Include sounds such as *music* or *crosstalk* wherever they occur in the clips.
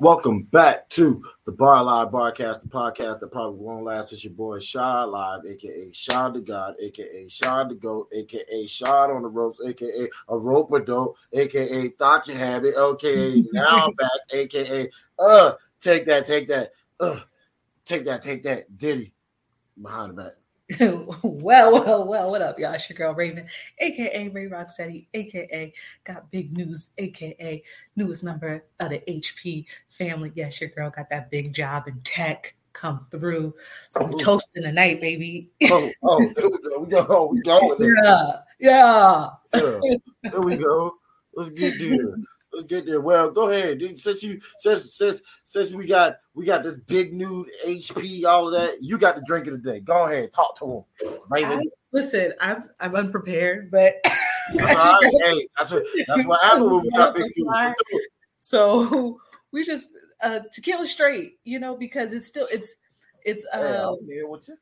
Welcome back to the Bar Live Barcast, the podcast that probably won't last. It's your boy Shad Live, aka Shad the God, aka Shad the Goat, aka Shad on the ropes, aka a rope dope, aka Thought You Have It, aka *laughs* Now I'm Back, aka Uh, take that, take that, uh, take that, take that, Diddy behind the back. *laughs* well, well, well, what up, y'all? It's your girl Raven, aka Ray Rocksteady, aka Got Big News, aka newest member of the HP family. Yes, your girl got that big job in tech come through. So we're oh. toasting tonight, baby. Oh, oh, there we go. We go. Oh, we go. *laughs* yeah, yeah. yeah. There we go. Let's get *laughs* there. Let's get there. Well, go ahead. Since you since since since we got we got this big new HP, all of that, you got the drink of the day. Go ahead, talk to him. Raven. I, listen, I'm I'm unprepared, but that's all right. hey, that's what that's what happened when we *laughs* got big news. So *laughs* we just uh tequila straight, you know, because it's still it's it's uh what's it?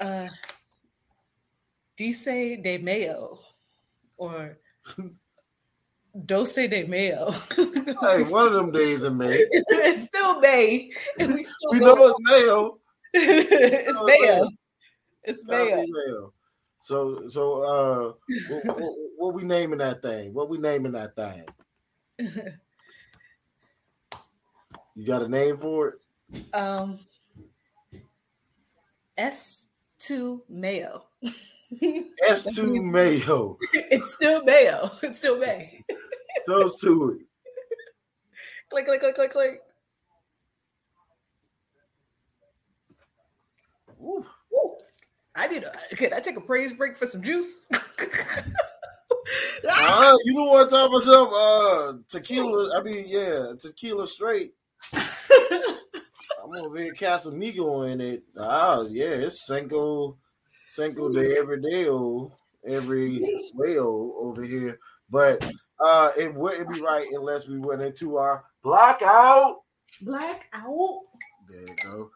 uh Dice de Mayo or *laughs* Dose de Mayo. hey, one of them days in May. *laughs* It's, still May, and we still we know it's Mayo. *laughs* it's Mayo. It's Mayo. Mayo. So, so, uh, what, what, what, we naming that thing? What we naming that thing? *laughs* you got a name for it? Um, S two Mayo. S2 Mayo. It's still Mayo. It's still May. Those two. click, click, click, click, click. Ooh, ooh. I need a. Can I take a praise break for some juice? *laughs* uh, you don't want to talk about uh, tequila. I mean, yeah, tequila straight. I'm over here Casamigo in it. Ah, yeah, it's Cinco Cinco de every day, oh, every way oh, over here. But uh, it wouldn't be right unless we went into our blackout. Blackout. There you go.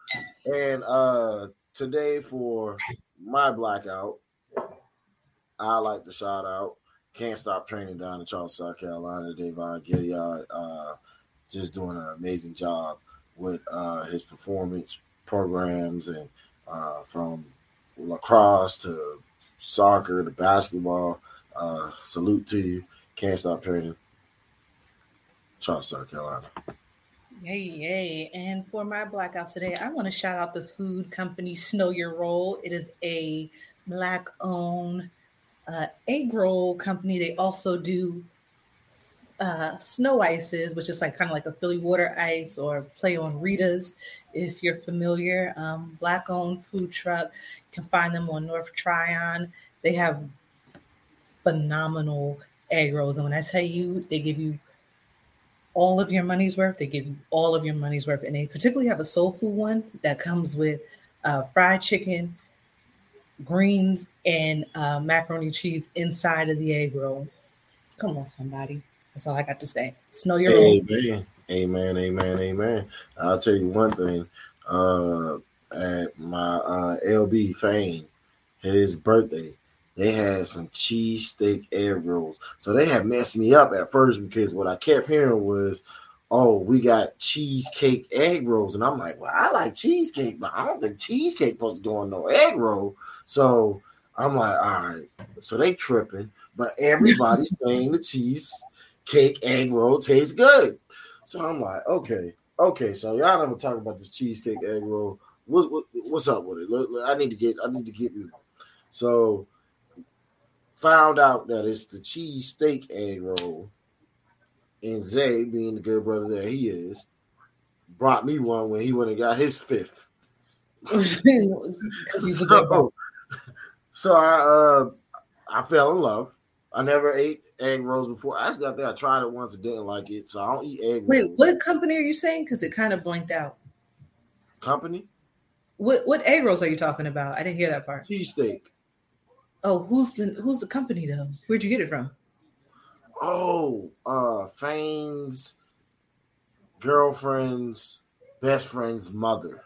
And uh, today for my blackout, I like to shout out. Can't stop training down in Charleston, South Carolina. Davon Gilliard, uh, just doing an amazing job with uh, his performance programs and uh, from lacrosse to soccer to basketball. Uh, salute to you. Can't stop training. Charles, South Carolina. Yay, yay. And for my blackout today, I want to shout out the food company Snow Your Roll. It is a black owned uh, egg roll company. They also do uh, snow ices, which is like kind of like a Philly water ice or play on Rita's, if you're familiar. Um, black owned food truck. You can find them on North Tryon. They have phenomenal egg rolls. And when I tell you, they give you all of your money's worth, they give you all of your money's worth. And they particularly have a soul food one that comes with uh, fried chicken, greens, and uh, macaroni cheese inside of the egg roll. Come on, somebody. That's all I got to say. Snow your amen. amen, amen, amen. I'll tell you one thing. Uh, at my uh, LB Fame, his birthday, they had some cheesesteak egg rolls. So they had messed me up at first because what I kept hearing was, oh, we got cheesecake egg rolls. And I'm like, well, I like cheesecake, but I don't think cheesecake supposed to go on no egg roll. So I'm like, all right. So they tripping, but everybody's *laughs* saying the cheesecake egg roll tastes good. So I'm like, okay, okay. So y'all never talk about this cheesecake egg roll. What, what, what's up with it? Look, look, I need to get I need to get you. So found out that it's the cheese steak egg roll. And Zay, being the good brother that he is, brought me one when he went and got his fifth. *laughs* so, so I uh I fell in love. I never ate egg rolls before. Actually, I think I tried it once and didn't like it, so I don't eat egg Wait, rolls. what company are you saying? Because it kind of blanked out. Company? What what egg rolls are you talking about? I didn't hear that part. Cheesesteak. Oh, who's the who's the company though? Where'd you get it from? Oh, uh Fane's girlfriend's best friend's mother.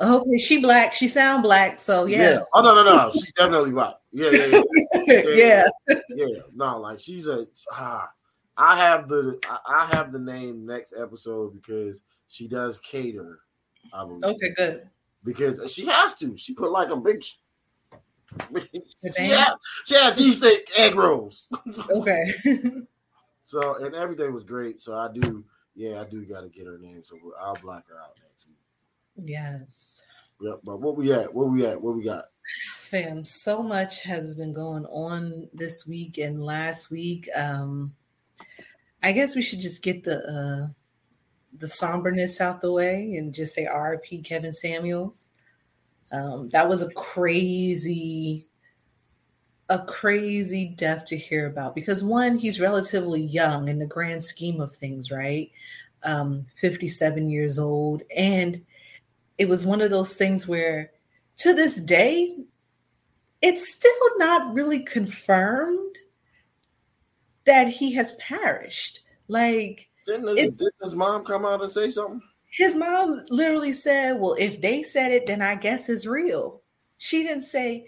Okay, she black. She sound black, so yeah. yeah. Oh no, no, no. She's definitely black. Yeah, yeah, *laughs* yeah. yeah. yeah. yeah. No, like she's a ah, I have the I have the name next episode because she does cater. I believe. Okay, good. Because she has to. She put like a big. She had, she had cheesesteak egg rolls. *laughs* okay. so and everything was great. So I do, yeah, I do got to get her name. So I'll block her out next week. Yes. Yep. But what we at? Where we at? What we got? Fam, so much has been going on this week and last week. Um, I guess we should just get the uh the somberness out the way and just say RP Kevin Samuels. Um, that was a crazy, a crazy death to hear about because one, he's relatively young in the grand scheme of things, right? Um, 57 years old. And it was one of those things where to this day, it's still not really confirmed that he has perished. Like, didn't his, didn't his mom come out and say something? His mom literally said, Well, if they said it, then I guess it's real. She didn't say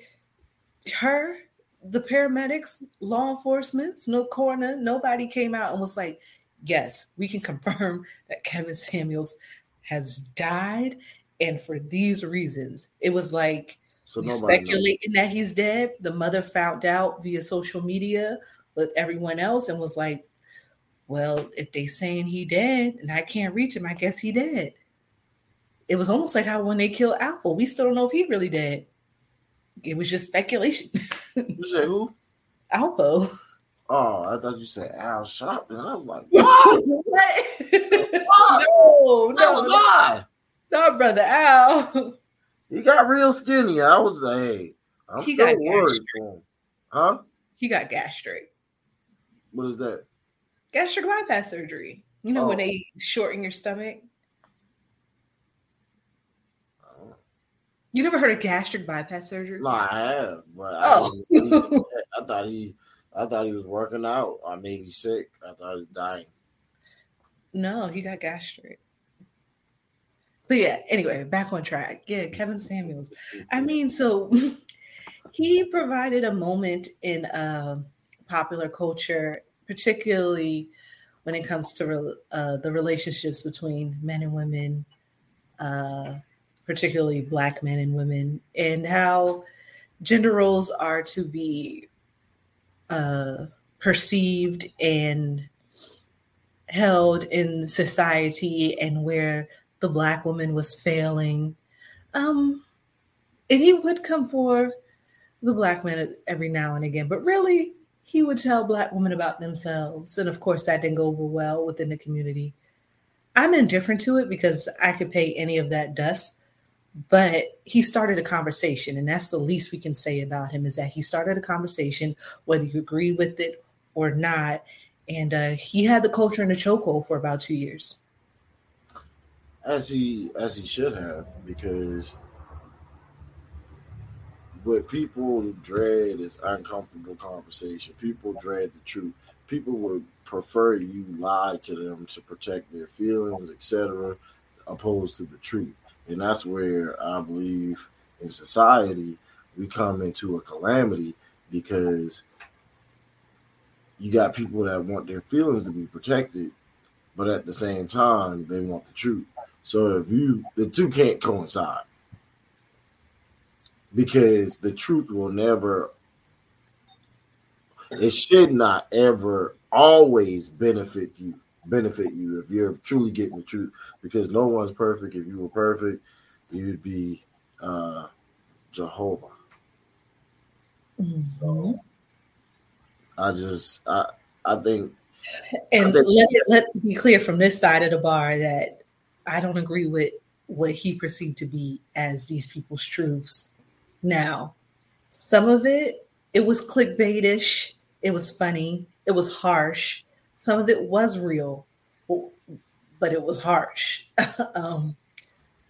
her, the paramedics, law enforcement, no coroner, nobody came out and was like, Yes, we can *laughs* confirm that Kevin Samuels has died. And for these reasons, it was like so speculating knows. that he's dead. The mother found out via social media with everyone else and was like, well, if they saying he dead and I can't reach him, I guess he dead. It was almost like how when they killed Alpo, we still don't know if he really dead. It was just speculation. *laughs* you said who? Alpo. Oh, I thought you said Al Sharpton. I was like, *laughs* what? what? *laughs* no, that no, was I. No, brother Al. He got real skinny. I was like, hey, I'm he still worried for him. Huh? He got gastric. What is that? Gastric bypass surgery. You know, oh. when they shorten your stomach. Oh. You never heard of gastric bypass surgery? No, I have, but oh. I, *laughs* I, thought he, I thought he was working out, I or maybe sick. I thought he was dying. No, he got gastric. But yeah, anyway, back on track. Yeah, Kevin Samuels. I mean, so *laughs* he provided a moment in uh, popular culture particularly when it comes to uh, the relationships between men and women, uh, particularly Black men and women, and how gender roles are to be uh, perceived and held in society, and where the Black woman was failing. Um, and he would come for the Black man every now and again, but really, he would tell black women about themselves. And of course, that didn't go over well within the community. I'm indifferent to it because I could pay any of that dust. But he started a conversation, and that's the least we can say about him is that he started a conversation, whether you agree with it or not. And uh, he had the culture in a chokehold for about two years. As he as he should have, because what people dread is uncomfortable conversation. People dread the truth. People would prefer you lie to them to protect their feelings, etc., opposed to the truth. And that's where I believe in society we come into a calamity because you got people that want their feelings to be protected, but at the same time they want the truth. So if you the two can't coincide because the truth will never it should not ever always benefit you benefit you if you're truly getting the truth because no one's perfect. If you were perfect you'd be uh jehovah. Mm-hmm. so i just i i think and I think, let, let be clear from this side of the bar that i don't agree with what he perceived to be as these people's truths now, some of it, it was clickbaitish, it was funny, it was harsh. Some of it was real, but it was harsh. *laughs* um,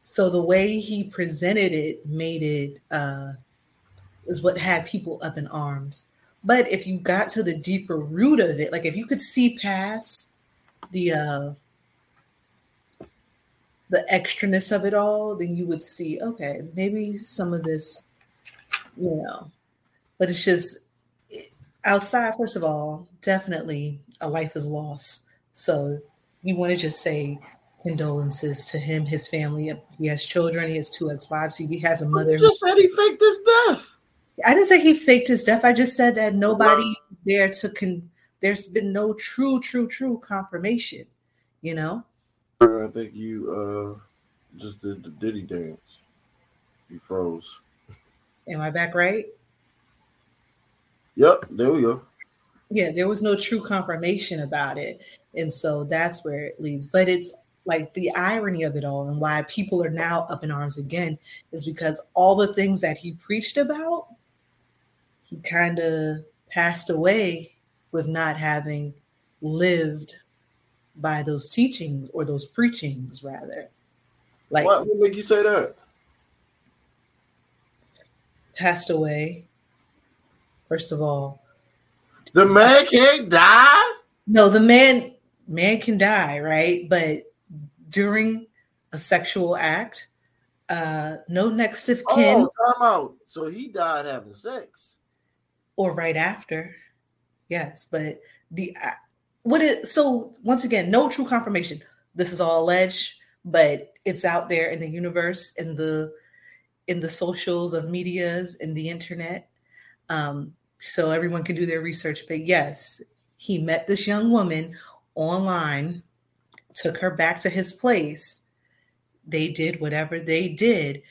so the way he presented it made it uh, is what had people up in arms. But if you got to the deeper root of it, like if you could see past the uh, the extraness of it all, then you would see, okay, maybe some of this you know. But it's just outside, first of all, definitely a life is lost. So you want to just say condolences to him, his family. He has children. He has two ex-wives. He has a mother. You just said he faked his death. I didn't say he faked his death. I just said that nobody there to con. There's been no true, true, true confirmation. You know. I think you uh just did the Diddy dance. You froze. Am I back right? Yep, there we go. Yeah, there was no true confirmation about it. And so that's where it leads. But it's like the irony of it all and why people are now up in arms again is because all the things that he preached about, he kind of passed away with not having lived by those teachings or those preachings, rather. Like, what would make you say that? Passed away. First of all, the man can't die. No, the man man can die, right? But during a sexual act, uh, no next of kin. Oh, time out. So he died having sex, or right after. Yes, but the uh, what is so once again, no true confirmation. This is all alleged, but it's out there in the universe, in the in the socials of medias, in the internet. Um, so everyone can do their research. But yes, he met this young woman online, took her back to his place. They did whatever they did.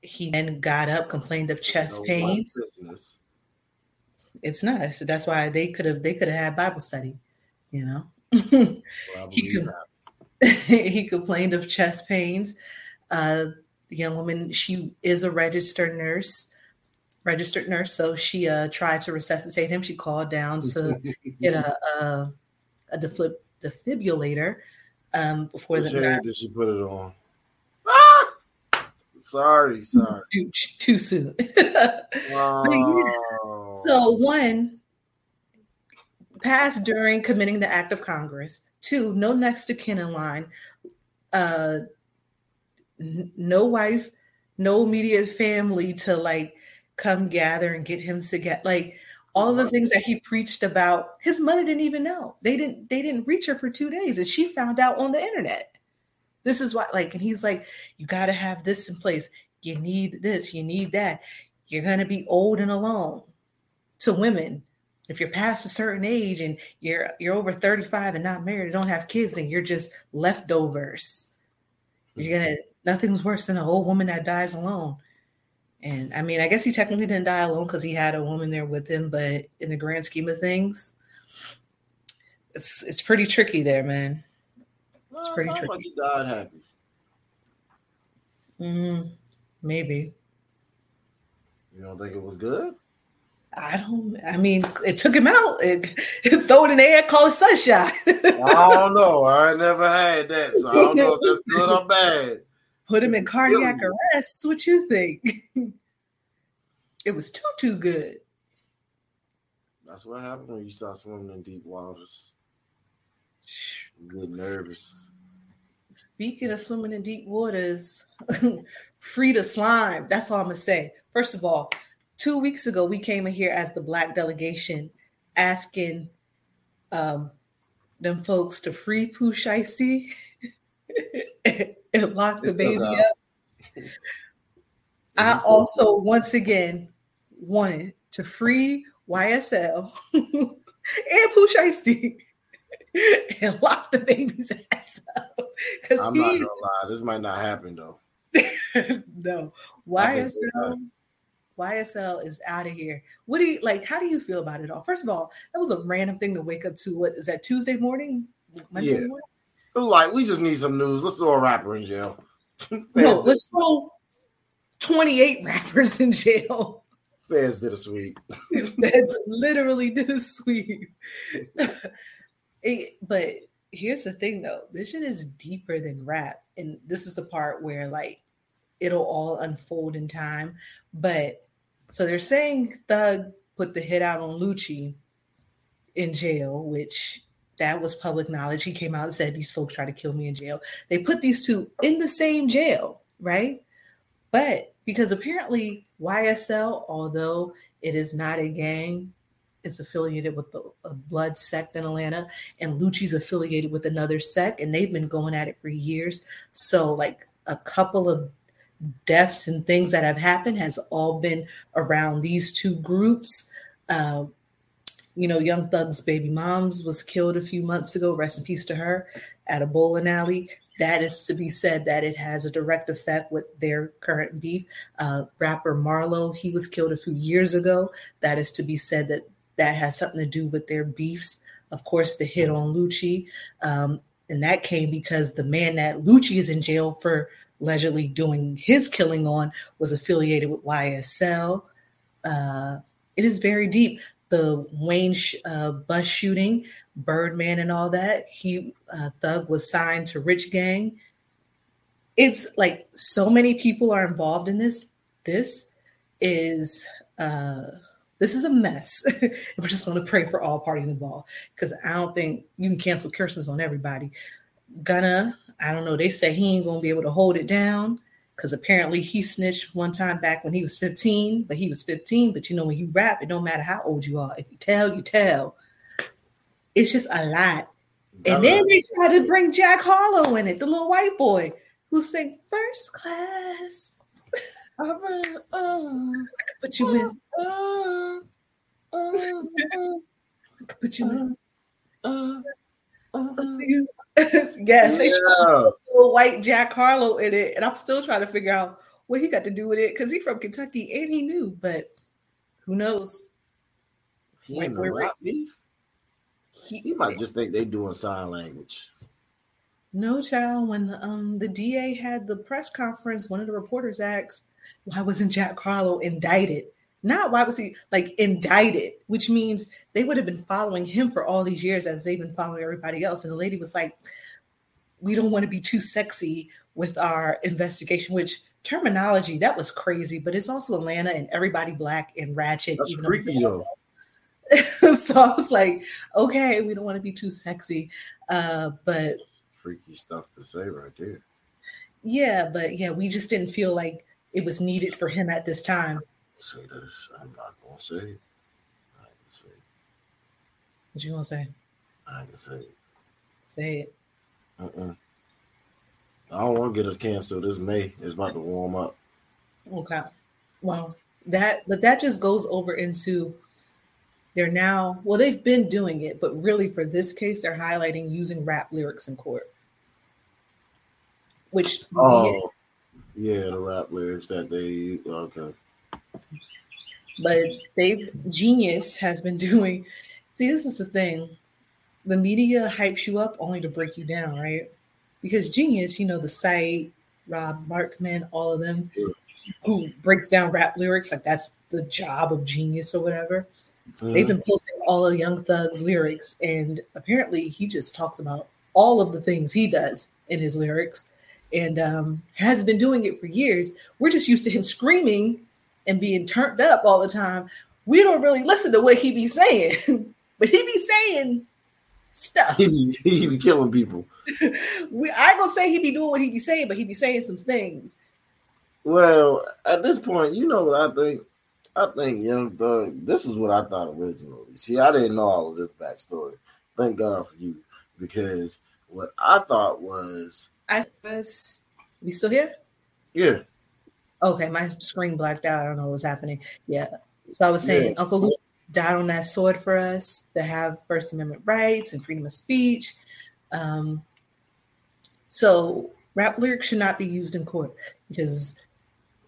He then got up, complained of chest no, pains. It's not. That's why they could have they could have had Bible study, you know. *laughs* he, com- *laughs* he complained of chest pains. Uh, the young woman, she is a registered nurse registered nurse. So she uh, tried to resuscitate him. She called down to *laughs* get a, a, a defib- defibrillator um, before Which the hand did she put it on? Ah! Sorry, sorry. Too, too soon. *laughs* oh. So one passed during committing the act of Congress. Two, no next to kin in line. Uh, no wife, no immediate family to like come gather and get him to get like all the things that he preached about his mother didn't even know. They didn't they didn't reach her for two days and she found out on the internet. This is why like and he's like you got to have this in place. You need this. You need that. You're going to be old and alone to women. If you're past a certain age and you're you're over 35 and not married and don't have kids then you're just leftovers. You're gonna nothing's worse than an old woman that dies alone and I mean, I guess he technically didn't die alone because he had a woman there with him, but in the grand scheme of things, it's it's pretty tricky there, man. It's pretty tricky. Like he died happy. Mm, maybe. You don't think it was good? I don't. I mean, it took him out. It, it throw it in the air, call it sunshine. *laughs* I don't know. I never had that, so I don't know if that's good or bad put him in cardiac arrest. What you think? *laughs* it was too too good. That's what happened when you start swimming in deep waters. You get nervous. Speaking of swimming in deep waters, *laughs* free to slime. That's all I'm gonna say. First of all, two weeks ago we came in here as the black delegation asking um, them folks to free Pooh Shiesty. *laughs* *laughs* and lock the baby up. I also once again wanted to free YSL *laughs* and Pooh Shiesty *laughs* and lock DaBaby's ass up. I'm not gonna lie, this might not happen though. no, YSL. YSL is out of here. What do you like? How do you feel about it all? First of all, that was a random thing to wake up to. What is that Tuesday morning? Monday yeah. morning? It was like, we just need some news. Let's throw a rapper in jail. *laughs* no, let's throw 28 *laughs* rappers in jail. Feds did a sweep. *laughs* Feds literally did a sweep. it, but here's the thing though this shit is deeper than rap. And this is the part where like it'll all unfold in time. But so they're saying Thug put the hit out on Lucci in jail, which that was public knowledge. He came out and said these folks try to kill me in jail. They put these two in the same jail, right? But because apparently YSL, although it is not a gang, is affiliated with the blood sect in Atlanta, and Lucci's affiliated with another sect, and they've been going at it for years. So, like a couple of deaths and things that have happened has all been around these two groups. Uh, you know, Young Thug's baby moms was killed a few months ago. Rest in peace to her at a bowling alley. That is to be said that it has a direct effect with their current beef. Uh, rapper Marlo, he was killed a few years ago. That is to be said that that has something to do with their beefs. Of course, the hit on Lucci, um, and that came because the man that Lucci is in jail for allegedly doing his killing on was affiliated with YSL. Uh, it is very deep. The Wayne sh- uh, bus shooting, Birdman, and all that. He uh, Thug was signed to Rich Gang. It's like so many people are involved in this. This is uh, this is a mess. *laughs* We're just going to pray for all parties involved because I don't think you can cancel Christmas on everybody. Gunna I don't know. They say he ain't gonna be able to hold it down because apparently he snitched one time back when he was 15, but he was 15. But you know, when you rap, it don't matter how old you are. If you tell, you tell. It's just a lot. And then they try to bring Jack Harlow in it, the little white boy who sang first class. uh, uh, I could put you in. Uh, uh, I could put you in. Uh, *laughs* yes, they yeah. white Jack Harlow in it, and I'm still trying to figure out what he got to do with it because he's from Kentucky and he knew, but who knows? He, like, rap beef. He, he might just think they doing sign language. No, child. When the um the DA had the press conference, one of the reporters asked, "Why wasn't Jack Harlow indicted?" Not why was he like indicted, which means they would have been following him for all these years as they've been following everybody else. And the lady was like, We don't want to be too sexy with our investigation, which terminology that was crazy, but it's also Atlanta and everybody black and ratchet. That's freaky though. *laughs* so I was like, okay, we don't want to be too sexy. Uh, but freaky stuff to say right there. Yeah, but yeah, we just didn't feel like it was needed for him at this time say this. I'm not gonna say it. I can say it. What you gonna say? I can say it. Say it. Uh-uh. I don't want to get us canceled. This May is about to warm up. Okay. Well, that but that just goes over into they're now well they've been doing it, but really for this case they're highlighting using rap lyrics in court. Which oh yeah, the rap lyrics that they okay but they genius has been *laughs* doing see this is the thing. The media hypes you up only to break you down right? Because genius you know the site rob markman all of them who breaks down rap lyrics like that's the job of genius or whatever. Mm. they've been posting all of young thug's lyrics and apparently he just talks about all of the things he does in his lyrics and um, has been doing it for years. We're just used to him screaming and being turned up all the time, we don't really listen to what he be saying. *laughs* but he be saying stuff. He be, he be killing people. *laughs* we I gonna say he be doing what he be saying, but he be saying some things. Well, at this point, you know what I think. I think Young Thug. This is what I thought originally. See, I didn't know all of this backstory. Thank God for you, because what I thought was I was. We still here? Yeah. Okay, my screen blacked out. I don't know what's happening. Yeah. So I was saying yeah. Uncle Luke died on that sword for us to have First Amendment rights and freedom of speech. Um, so rap lyrics should not be used in court because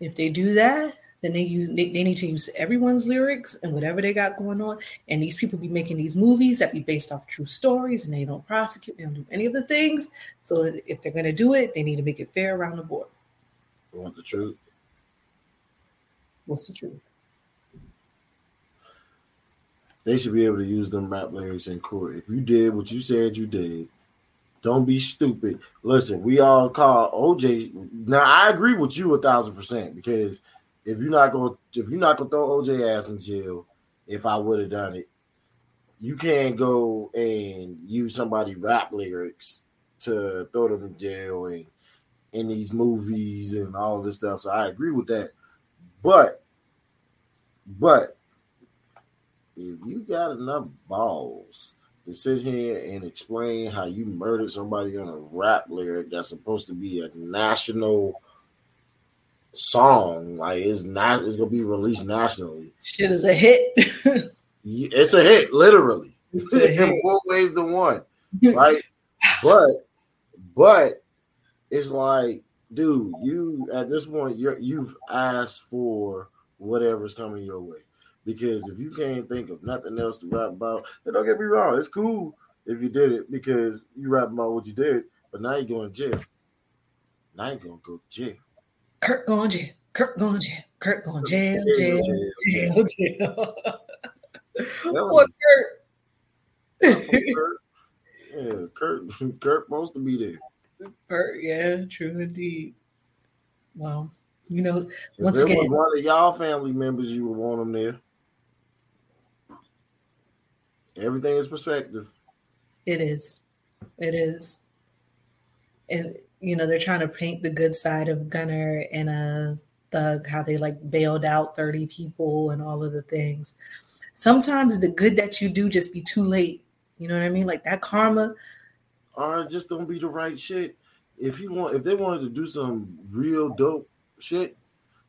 if they do that, then they use they, they, need to use everyone's lyrics and whatever they got going on. And these people be making these movies that be based off true stories, and they don't prosecute, they don't do any of the things. So if they're gonna do it, they need to make it fair around the board. You want the truth? What's the truth? They should be able to use them rap lyrics in court. If you did what you said you did, don't be stupid. Listen, we all call OJ. Now I agree with you a thousand percent because if you're not going, if you're not gonna throw OJ ass in jail, if I would have done it, you can't go and use somebody rap lyrics to throw them in jail and in these movies and all this stuff. So I agree with that. But, but if you got enough balls to sit here and explain how you murdered somebody on a rap lyric that's supposed to be a national song, like it's not, it's gonna be released nationally. Shit is a hit. it's a hit, literally. *laughs* It's a *laughs* hit. In more ways than one, *laughs* right? but, but it's like, dude, you at this point, you're you've asked for whatever's coming your way. Because if you can't think of nothing else to rap about, and don't get me wrong, it's cool if you did it because you rap about what you did, but now you're going to jail. Now you're gonna go to jail. Kurt going jail. Kurt going jail. Kurt going jail. Jail. Jail. Jail. jail. What Kurt? Kurt? Yeah, Kurt. *laughs* Kurt supposed to be there. Yeah, true indeed. Well, you know, once again, was one of y'all family members, you would want them there. Everything is perspective. It is. It is. And you know, they're trying to paint the good side of Gunna and a thug, how they like bailed out 30 people and all of the things. Sometimes the good that you do just be too late. You know what I mean? Like that karma. Or just don't be the right shit. If you want, if they wanted to do some real dope shit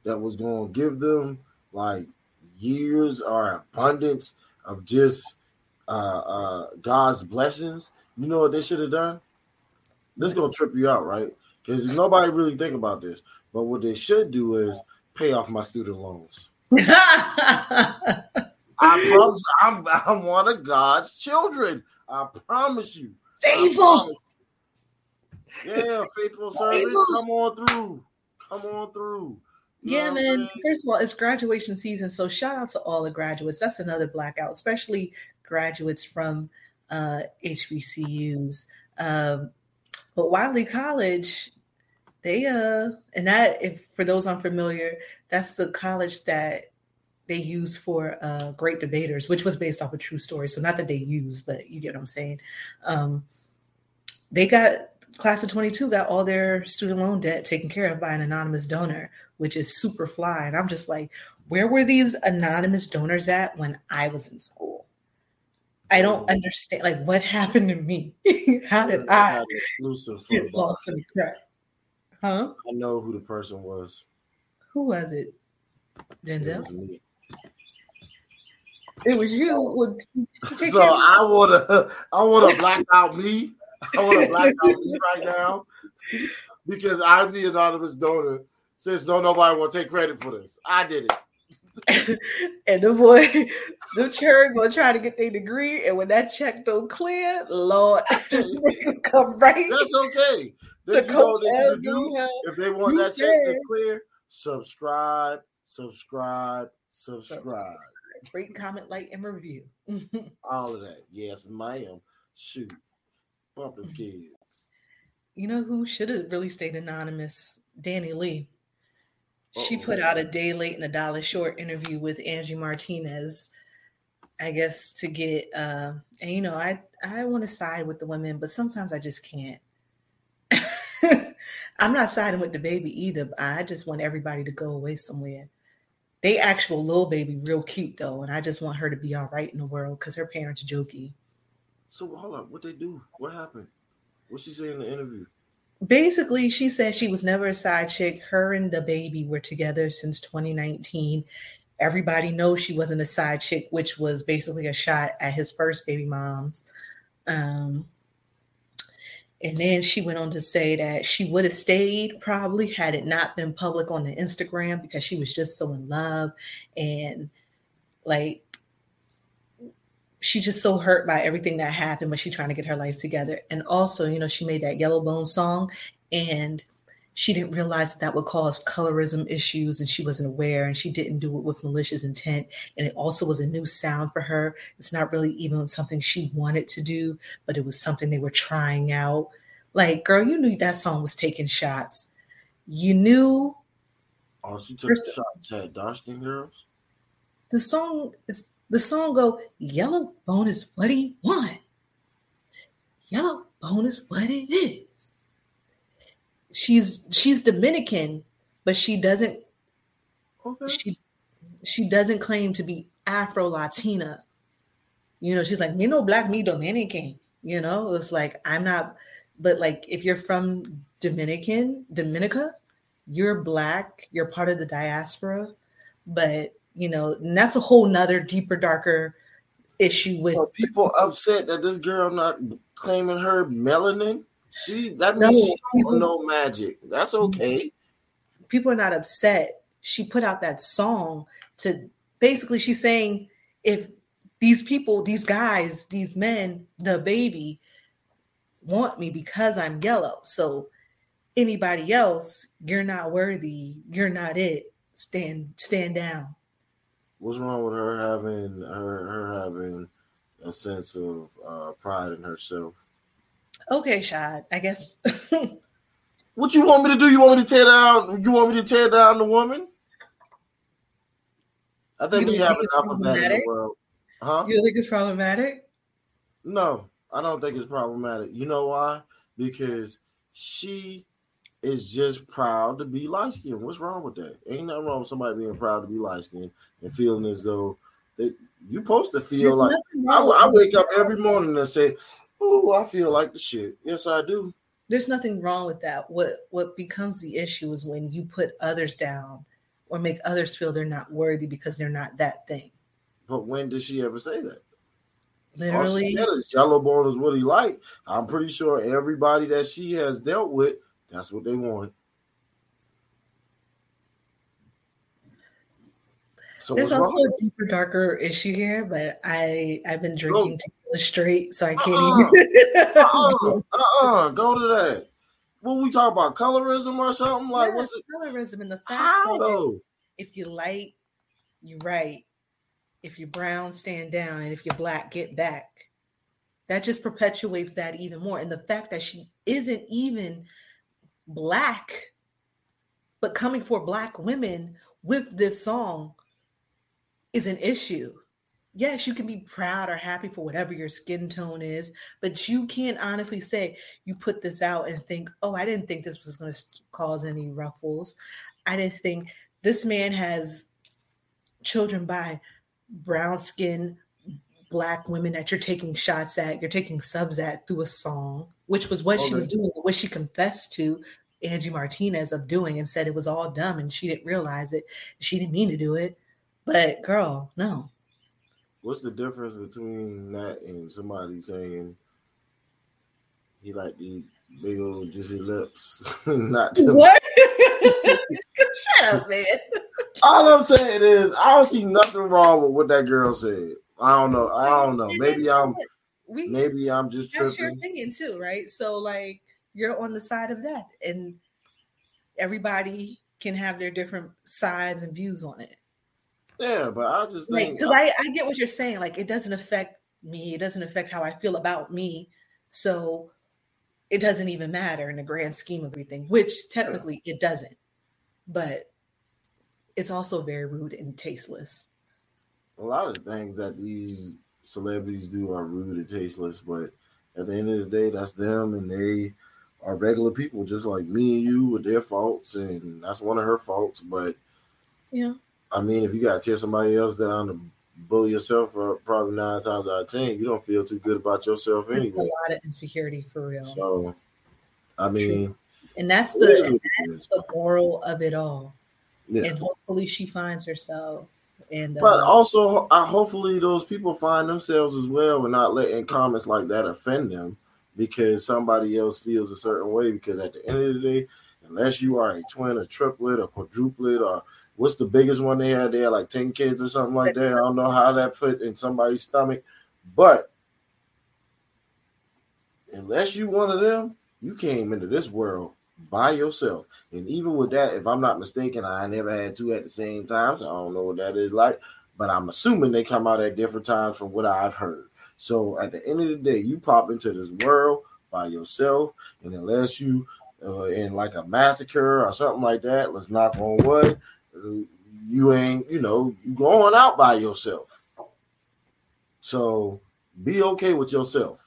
that was gonna give them like years or abundance of just uh, uh, God's blessings, you know what they should have done? This is gonna trip you out, right? Because nobody really think about this. But what they should do is pay off my student loans. *laughs* I promise I'm, I'm one of God's children. I promise you. Faithful. Yeah, faithful servant. Come on through. Come on through. You yeah, man. First of all, it's graduation season. So shout out to all the graduates. That's another blackout, especially graduates from uh, HBCUs. Um, but Wiley College, they uh, and that if for those unfamiliar, that's the college that they use for uh, great debaters, which was based off a true story. So not that they use, but you get what I'm saying. Um, they got class of 22 got all their student loan debt taken care of by an anonymous donor, which is super fly. And I'm just like, where were these anonymous donors at when I was in school? I don't understand. Like, what happened to me? *laughs* How did I exclusive get lost in the? Huh? I know who the person was. Who was it? Denzel. It was, it was you. so I wanna, I wanna black out me. I wanna black out me right now because I'm the anonymous donor. Since no nobody to take credit for this, I did it. *laughs* and the boy, the church gonna try to get their degree, and when that check don't clear, Lord, *laughs* come right. That's okay. To coach they do, if they want that check to clear, subscribe, subscribe, subscribe. Rate, comment, like, and review. *laughs* All of that. Yes, ma'am. Shoot. Bumping *laughs* kids. You know who should have really stayed anonymous? DaniLeigh. She put out a day late and a dollar short interview with Angie Martinez, I guess to get uh and you know, I I want to side with the women, but sometimes I just can't. *laughs* I'm not siding with DaBaby either. I just want everybody to go away somewhere. They actual little Baby real cute though, and I just want her to be all right in the world because her parents jokey. So hold up, what they do? What happened? What she say in the interview? basically she said she was never a side chick her and DaBaby were together since 2019 everybody knows she wasn't a side chick which was basically a shot at his first baby moms um, and then she went on to say that she would have stayed probably had it not been public on the instagram because she was just so in love and like she's just so hurt by everything that happened, but she's trying to get her life together. And also, you know, she made that Yellow Bone song and she didn't realize that that would cause colorism issues and she wasn't aware and she didn't do it with malicious intent. And it also was a new sound for her. It's not really even something she wanted to do, but it was something they were trying out. Like, girl, you knew that song was taking shots. You knew. Oh, she took a shot at dark skin girls? The song is the song go, Yellow Bone is what he want. Yellow Bone is what it is. She's she's Dominican, but she doesn't okay. she she doesn't claim to be Afro Latina You know, she's like, me no black, me Dominican. You know, it's like I'm not, but like if you're from Dominican, Dominica, you're black, you're part of the diaspora, but you know, and that's a whole nother deeper, darker issue with Are people upset that this girl not claiming her melanin. She that means no, she don't know magic. That's okay. People are not upset. She put out that song to basically she's saying if these people, these guys, these men, DaBaby want me because I'm yellow. So anybody else, you're not worthy. You're not it. Stand stand down. What's wrong with her having her her having a sense of uh, pride in herself? Okay, Shad. I guess. *laughs* what you want me to do? You want me to tear down? You want me to tear down the woman? I think we have enough of that in the world. Huh? You think it's problematic? No, I don't think it's problematic. You know why? Because she is just proud to be light skinned. What's wrong with that? Ain't nothing wrong with somebody being proud to be light skinned and feeling as though they, you supposed to feel There's like I, I, wake up every morning and say, "Oh, I feel like the shit." Yes, I do. There's nothing wrong with that. What what becomes the issue is when you put others down or make others feel they're not worthy because they're not that thing. But when did she ever say that? Literally, yellow bone is what he like. I'm pretty sure everybody that she has dealt with, that's what they wanted. So There's also wrong? a deeper, darker issue here, but I I've been drinking tequila straight, so I can't uh-uh. even. uh-uh. *laughs* uh-uh. Go to that. What we talk about? Colorism or something? Like yes, what's it? Colorism and the fact How, that if you light, you right. If you're brown, stand down, and if you're black, get back. That just perpetuates that even more. And the fact that she isn't even black, but coming for black women with this song is an issue. Yes, you can be proud or happy for whatever your skin tone is, but you can't honestly say you put this out and think, oh, I didn't think this was going to cause any ruffles. I didn't think this man has children by brown skin black women that you're taking shots at, you're taking subs at through a song, which was what okay. she was doing, what she confessed to Angie Martinez of doing and said it was all dumb and she didn't realize it. She didn't mean to do it. But girl, no. What's the difference between that and somebody saying he like the big old juicy lips? *laughs* Not them. what? *laughs* Shut up, man. All I'm saying is I don't see nothing wrong with what that girl said. I don't know. I don't know. Maybe I'm we, maybe I'm just that's tripping. your opinion too, right? So like you're on the side of that, and everybody can have their different sides and views on it. Yeah, but I just think because I, I get what you're saying. Like it doesn't affect me. It doesn't affect how I feel about me. So it doesn't even matter in the grand scheme of everything, which technically it doesn't. But it's also very rude and tasteless. A lot of the things that these celebrities do are rude and tasteless, but at the end of the day, that's them and they are regular people just like me and you with their faults, and that's one of her faults. But yeah, I mean, if you got to tear somebody else down to bully yourself up, probably nine times out of ten, you don't feel too good about yourself anyway. a lot of insecurity for real. So, I mean, and that's the and that's the moral of it all. Yeah. And hopefully, she finds herself. And but uh, also, I hopefully those people find themselves as well, and not letting comments like that offend them because somebody else feels a certain way. Because at the end of the day, unless you are a twin, a triplet, a quadruplet, or what's the biggest one they had? They had like 10 kids or something like that. I don't know how that put in somebody's stomach, but unless you one of them, you came into this world by yourself. And even with that, if I'm not mistaken, I never had two at the same time, so I don't know what that is like. But I'm assuming they come out at different times from what I've heard. So at the end of the day, you pop into this world by yourself, and unless you uh, in like a massacre or something like that, let's knock on wood you ain't, you know, you going out by yourself. So be okay with yourself.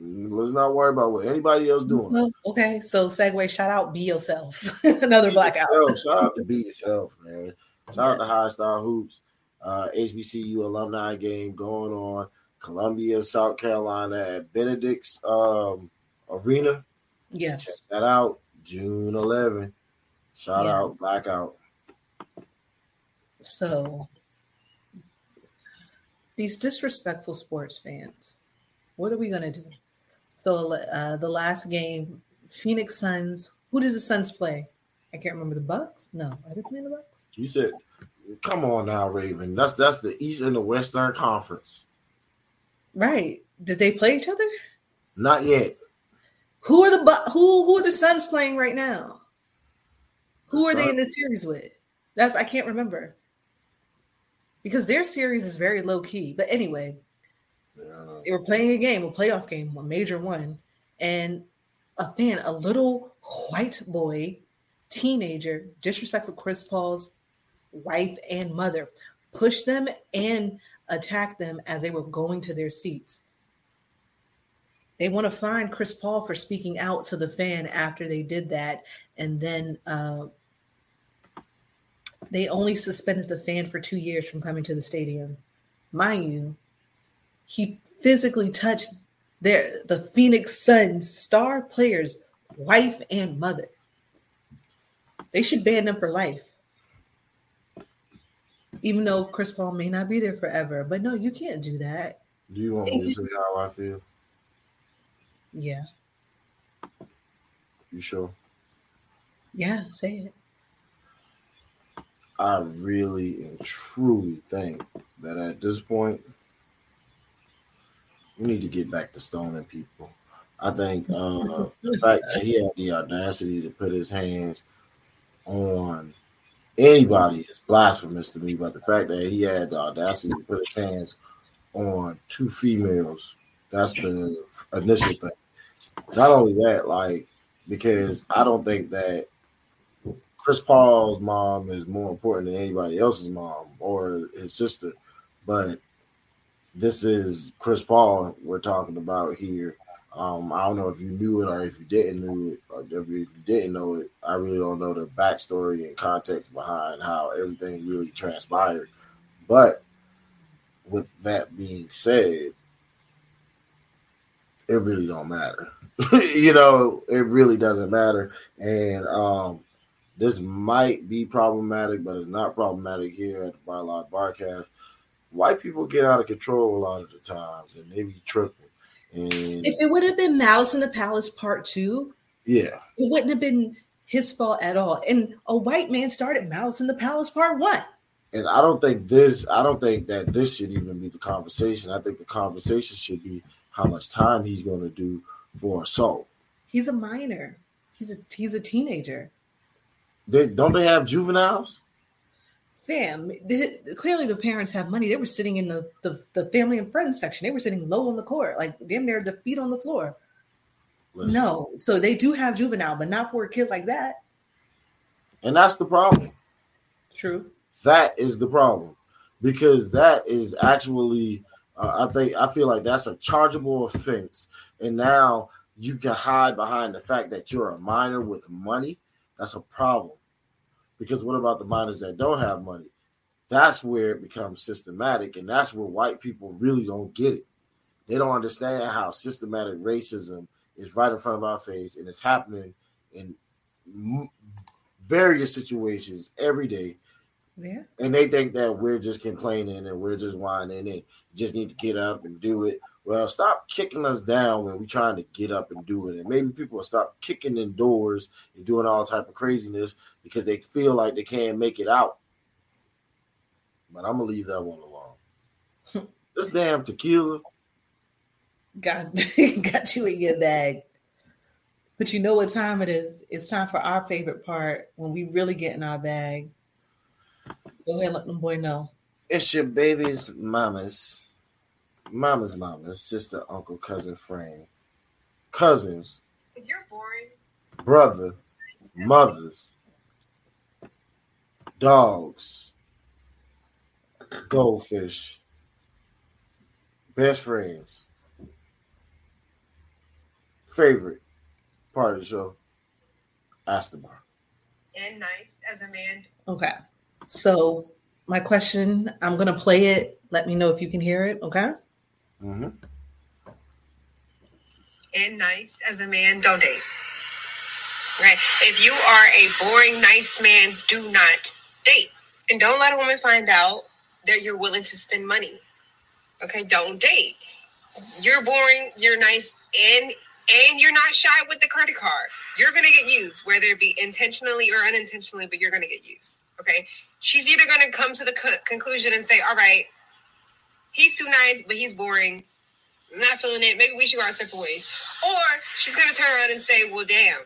Let's not worry about what anybody else doing. Okay, so segue. Shout out, be yourself. *laughs* Another be blackout. Yourself. Shout out to be yourself, man. Shout out to High Star Hoops, uh, HBCU alumni game going on. Columbia, South Carolina at Benedict's um, Arena. Yes. Check that out. June 11. Shout Yes. out, blackout. So these disrespectful sports fans, what are we gonna do? So uh, the last game, Phoenix Suns. Who did the Suns play? I can't remember the Bucks. No, are they playing the Bucks? You said, come on now, Raven. That's that's the East and the Western Conference. Right. Did they play each other? Not yet. Who are the Bu- who who are the Suns playing right now? Who The are they in the series with? That's I can't remember. Because their series is very low key. But anyway, Yeah. they were playing a game, a playoff game, a major one, and a fan, a little white boy, teenager, disrespectful Chris Paul's wife and mother, pushed them and attacked them as they were going to their seats. They want to find Chris Paul for speaking out to the fan after they did that, and then uh, they only suspended the fan for two years from coming to the stadium. Mind you, he physically touched their the Phoenix Suns star players' wife and mother. They should ban them for life. Even though Chris Paul may not be there forever. But no, you can't do that. Do you want me to say how I feel? Yeah. You sure? Yeah, say it. I really and truly think that at this point, we need to get back to stoning people. I think uh, the *laughs* fact that he had the audacity to put his hands on anybody is blasphemous to me. But the fact that he had the audacity to put his hands on two females, that's the initial thing. Not only that, like, because I don't think that Chris Paul's mom is more important than anybody else's mom or his sister, but this is Chris Paul we're talking about here. Um, I don't know if you knew it or if you didn't know it, or if you didn't know it. I really don't know the backstory and context behind how everything really transpired. But with that being said, it really don't matter. *laughs* you know, it really doesn't matter. And um, this might be problematic, but it's not problematic here at the Bar Live Barcast. White people get out of control a lot of the times, and they be tripping. And If it would have been Malice in the Palace Part Two, yeah, it wouldn't have been his fault at all. And a white man started Malice in the Palace Part One. and I don't think this. I don't think that this should even be the conversation. I think the conversation should be how much time he's going to do for assault. He's a minor. He's a he's a teenager. They, don't they have juveniles? Fam, the, clearly the parents have money. They were sitting in the, the the family and friends section. They were sitting low on the court, like damn near the feet on the floor. Listen, No, so they do have juvenile, but not for a kid like that. and that's the problem. True. That is the problem because that is actually, uh, I think, I feel like that's a chargeable offense. And now you can hide behind the fact that you're a minor with money. That's a problem. Because what about the minors that don't have money? That's where it becomes systematic. And that's where white people really don't get it. They don't understand how systematic racism is right in front of our face and it's happening in m- various situations every day Yeah. and they think that we're just complaining and we're just whining and just need to get up and do it. Well, stop kicking us down when we're trying to get up and do it. And maybe people will stop kicking in doors and doing all type of craziness because they feel like they can't make it out. But I'm gonna leave that one alone. *laughs* this damn tequila. Got *laughs* got you in your bag. But you know what time it is? It's time for our favorite part when we really get in our bag. Go ahead, let them boy know. It's your baby's mama's, mama's mama's sister, uncle, cousin, friend, cousins, You're boring. brother, mothers, dogs, goldfish, best friends, favorite part of the show, Ask the Bar. and nice as a man. Okay. So my question, I'm gonna play it. Let me know if you can hear it. Okay. Mm-hmm. and nice as a man, don't date. Right? If you are a boring, nice man, do not date. And don't let a woman find out that you're willing to spend money. Okay, don't date. You're boring, you're nice, and and you're not shy with the credit card. You're gonna get used, whether it be intentionally or unintentionally, but you're gonna get used. Okay, she's either gonna come to the co- conclusion and say, "All right, he's too nice, but he's boring. I'm not feeling it. Maybe we should go our separate ways." Or she's gonna turn around and say, "Well, damn,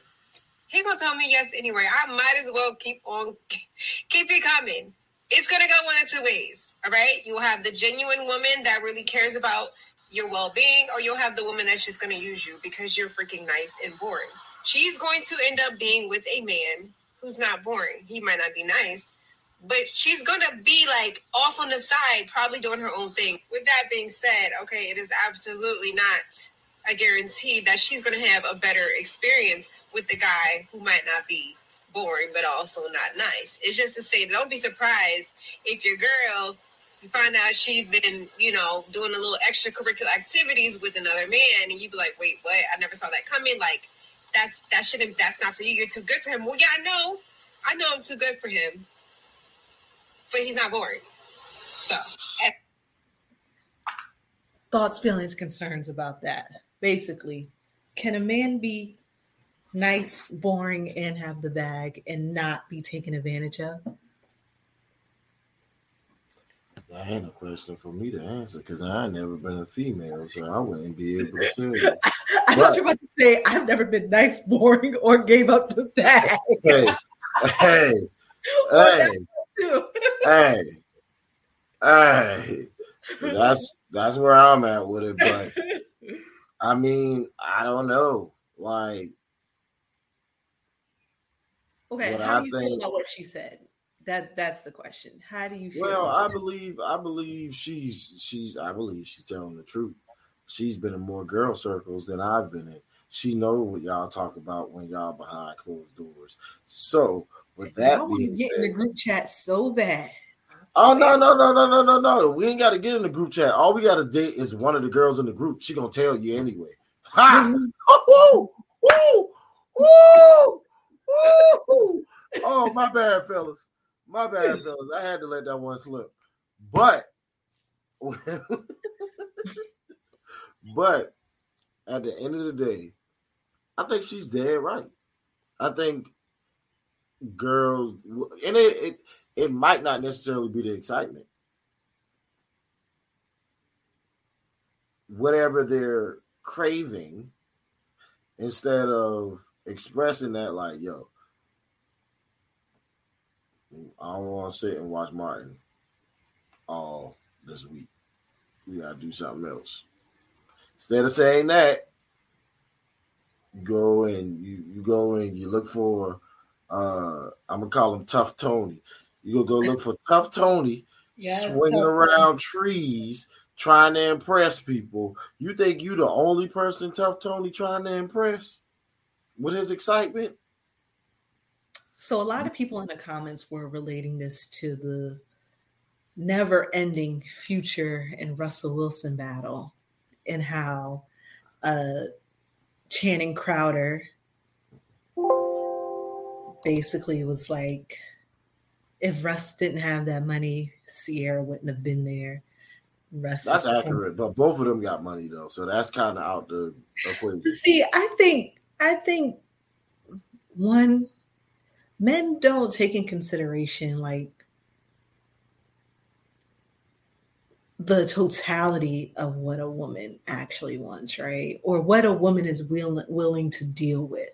he gonna tell me yes anyway. I might as well keep on, *laughs* keep it coming." It's gonna go one of two ways. All right, you'll have the genuine woman that really cares about your well-being, or you'll have the woman that's just gonna use you because you're freaking nice and boring. She's going to end up being with a man who's not boring. He might not be nice, but she's gonna be like off on the side, probably doing her own thing. With that being said, okay, it is absolutely not a guarantee that she's gonna have a better experience with the guy who might not be boring but also not nice. It's just to say, don't be surprised if your girl you find out she's been, you know, doing a little extracurricular activities with another man, and you be like, wait, what? I never saw that coming. Like, that's that shouldn't. That's not for you. You're too good for him. Well, yeah, I know. I know I'm too good for him, but he's not boring. So, Thoughts, feelings, concerns about that. Basically, can a man be nice, boring, and have the bag and not be taken advantage of? That ain't a question for me to answer because I ain't never been a female, so I wouldn't be able to tell you. *laughs* I thought you were about to say I've never been nice, *laughs* boring, or gave up the bag. Hey, hey, *laughs* hey, that too. hey, hey. That's that's where I'm at with it. But I mean, I don't know. Like, Okay, how I do you feel think- about what she said? That that's the question. How do you feel? well, I that? believe, I believe she's she's, I believe she's telling the truth. She's been in more girl circles than I've been in. She know what y'all talk about when y'all behind closed doors. So, with that Y'all being get in the group chat so bad. Oh no no no no no no no! We ain't got to get in the group chat. All we got to date is one of the girls in the group. She gonna tell you anyway. *laughs* Ha! Mm-hmm. Woo! Woo! Woo! Woo! Oh my bad, fellas. My bad, fellas. I had to let that one slip. But, *laughs* but at the end of the day, I think she's dead right. I think girls, and it, it it might not necessarily be the excitement. Whatever they're craving, instead of expressing that, like, yo, I don't want to sit and watch Martin all this week. We got to do something else. Instead of saying that, you go and you, you go and you look for, uh, I'm to call him Tough Tony. You gonna go look for Tough Tony Yes, swinging Tough around trees trying to impress people. You think you the only person Tough Tony trying to impress with his excitement? So a lot of people in the comments were relating this to the never-ending Future and Russell Wilson battle, and how uh, Channing Crowder basically it was like, if Russ didn't have that money, Ciara wouldn't have been there. Russ That's accurate, but both of them got money though, so that's kind of out the equation. See, I think I think one men don't take in consideration like the totality of what a woman actually wants, right? Or what a woman is will, willing to deal with.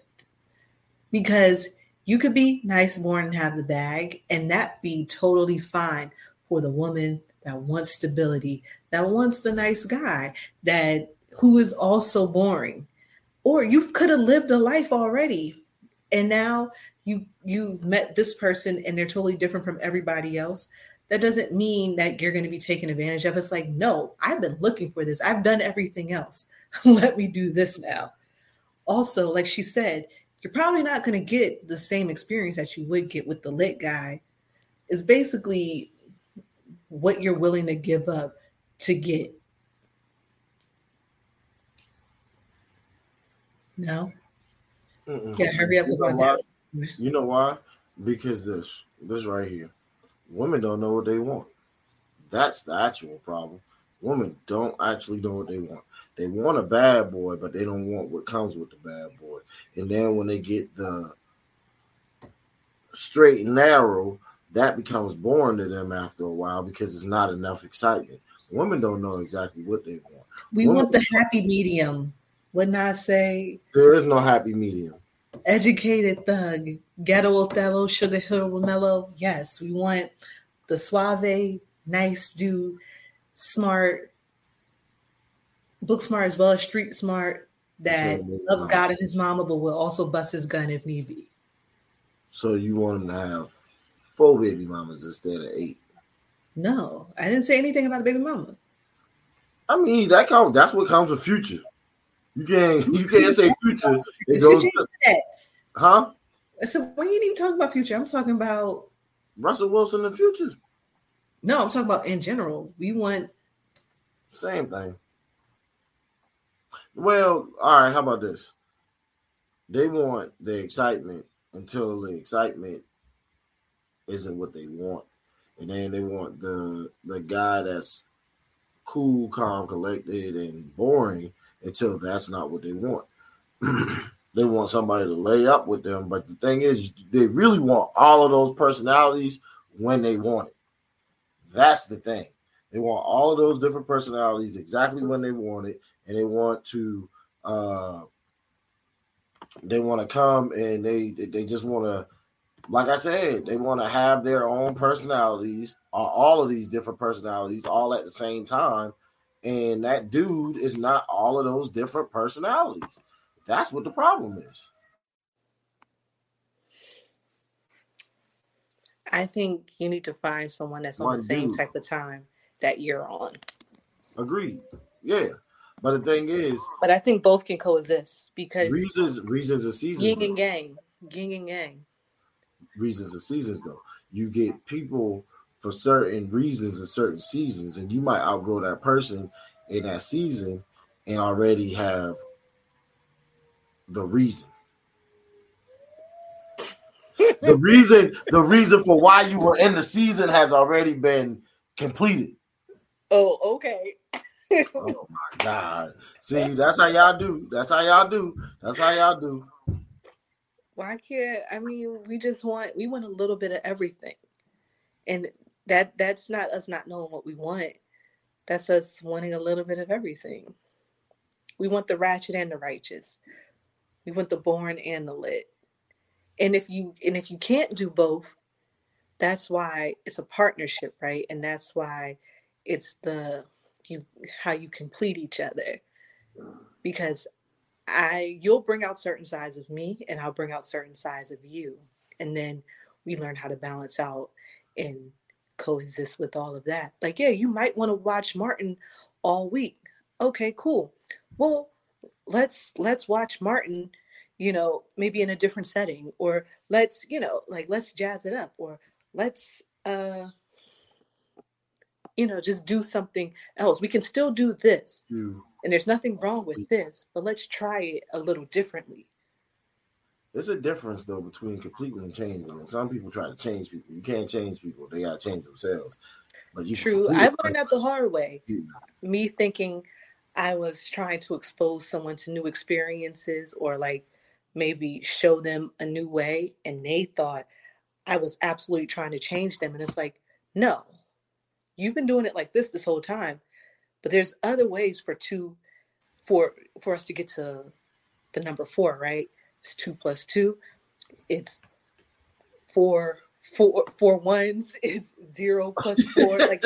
Because you could be nice, born, and have the bag, and that be totally fine for the woman that wants stability, that wants the nice guy, that who is also boring. Or you could have lived a life already, and now you you've met this person and they're totally different from everybody else that doesn't mean that you're going to be taken advantage of. It's like, no, I've been looking for this. I've done everything else. *laughs* Let me do this now. Also, like she said, you're probably not going to get the same experience that you would get with the lit guy. It's basically what you're willing to give up to get. No. Mm-mm. Yeah, hurry up you know why? You know why? Because this, this right here, women don't know what they want. That's the actual problem. Women don't actually know what they want. They want a bad boy, but they don't want what comes with the bad boy. And then when they get the straight and narrow, that becomes boring to them after a while because it's not enough excitement. Women don't know exactly what they want. We Women, want the happy medium. Wouldn't I say? There is no happy medium. Educated thug, ghetto Othello, sugar hill Romello. Yes, we want the suave, nice dude, smart, book smart as well as street smart that loves God and his mama, but will also bust his gun if need be. So you want him to have four baby mamas instead of eight? No, I didn't say anything about a baby mama. I mean that comes. That's what comes with future. You can't. You can't say future. It goes. To, huh? So when you even talking about future, I'm talking about Russell Wilson in the future. No, I'm talking about in general. We want same thing. Well, all right. How about this? They want the excitement until the excitement isn't what they want, and then they want the the guy that's cool, calm, collected, and boring until that's not what they want. *clears throat* they want somebody to lay up with them, but the thing is, they really want all of those personalities when they want it. That's the thing. They want all of those different personalities exactly when they want it, and they want to uh they want to come and they they just want to like I said, they want to have their own personalities, all of these different personalities, all at the same time. And that dude is not all of those different personalities. That's what the problem is. I think you need to find someone that's on the same dude. type of time that you're on. Agreed. Yeah. But the thing is, but I think both can coexist because reasons, reasons of seasons, yin and yang, yin and yang. Reasons of seasons, though, you get people for certain reasons in certain seasons, and you might outgrow that person in that season and already have the reason. the *laughs* reason, the reason for why you were in the season has already been completed. Oh, okay. Oh my *laughs* god! See, that's how y'all do. That's how y'all do. That's how y'all do. Why can't I mean? We just want we want a little bit of everything, and that that's not us not knowing what we want. That's us wanting a little bit of everything. We want the ratchet and the righteous. We want the born and the lit. And if you and if you can't do both, that's why it's a partnership, right? And that's why it's the you how you complete each other. Because i you'll bring out certain sides of me and i'll bring out certain sides of you. And then we learn how to balance out and coexist with all of that. Like yeah you might want to watch martin all week. Okay cool. Well let's let's watch martin you know maybe in a different setting or let's you know like let's jazz it up or let's uh you know, just do something else. We can still do this. Mm. And there's nothing wrong with this, but let's try it a little differently. There's a difference though between completely and changing. And some people try to change people. You can't change people. They gotta change themselves. But you true. I learned that the hard way. Me thinking I was trying to expose someone to new experiences or like maybe show them a new way. And they thought I was absolutely trying to change them. And it's like, no, you've been doing it like this this whole time but there's other ways for two for for us to get to the number four right? It's two plus two. It's four four four ones. *laughs* It's zero plus four. *laughs* Like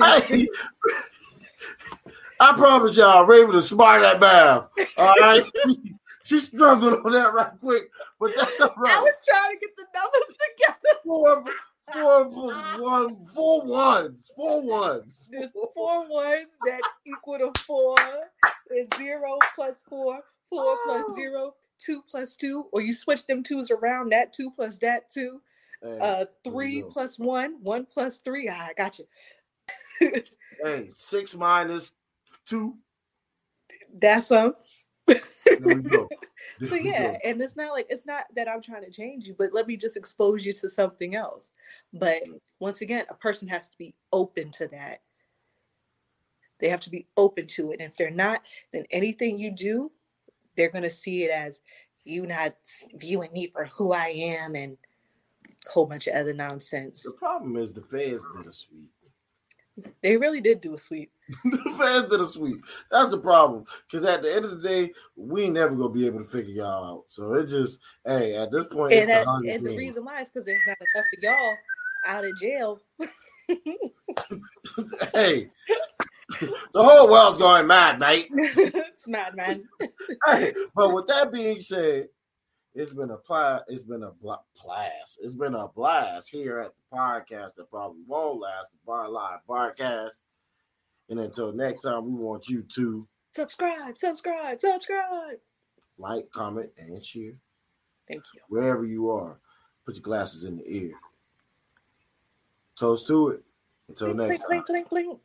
I, *laughs* I promise y'all raven is smart at math all right? She struggled on that right quick but that's all right. i was trying to get the numbers together. Four four one four ones four ones. There's four ones that equal to four. Is zero four, plus four four oh. plus zero two plus two or you switch them twos around that two plus that two hey, uh three plus one one plus three. Ah, i got you *laughs* hey six minus two. That's um There we go. *laughs* *laughs* So yeah, and it's not like it's not that I'm trying to change you, but let me just expose you to something else. But once again, a person has to be open to that. They have to be open to it. And if they're not, then anything you do, they're gonna see it as you not viewing me for who I am and a whole bunch of other nonsense. The problem is the feds did a sweep. They really did do a sweep. *laughs* the feds did a sweep. That's the problem. Because at the end of the day, we ain't never gonna be able to figure y'all out. So it just, hey, at this point, it's And, the that, Hunger and the reason why is because there's not enough of y'all out of jail. *laughs* hey, the whole world's going mad, mate. *laughs* it's mad, man. Hey, but with that being said, it's been a pla- it's been a bla- blast. It's been a blast here at the podcast that probably won't last, the Bar Live Barcast. And until next time, we want you to subscribe, subscribe, subscribe. like, comment, and share Thank you. wherever you are. Put your glasses in the ear. Toast to it. Until Clink, next clink, time. clink.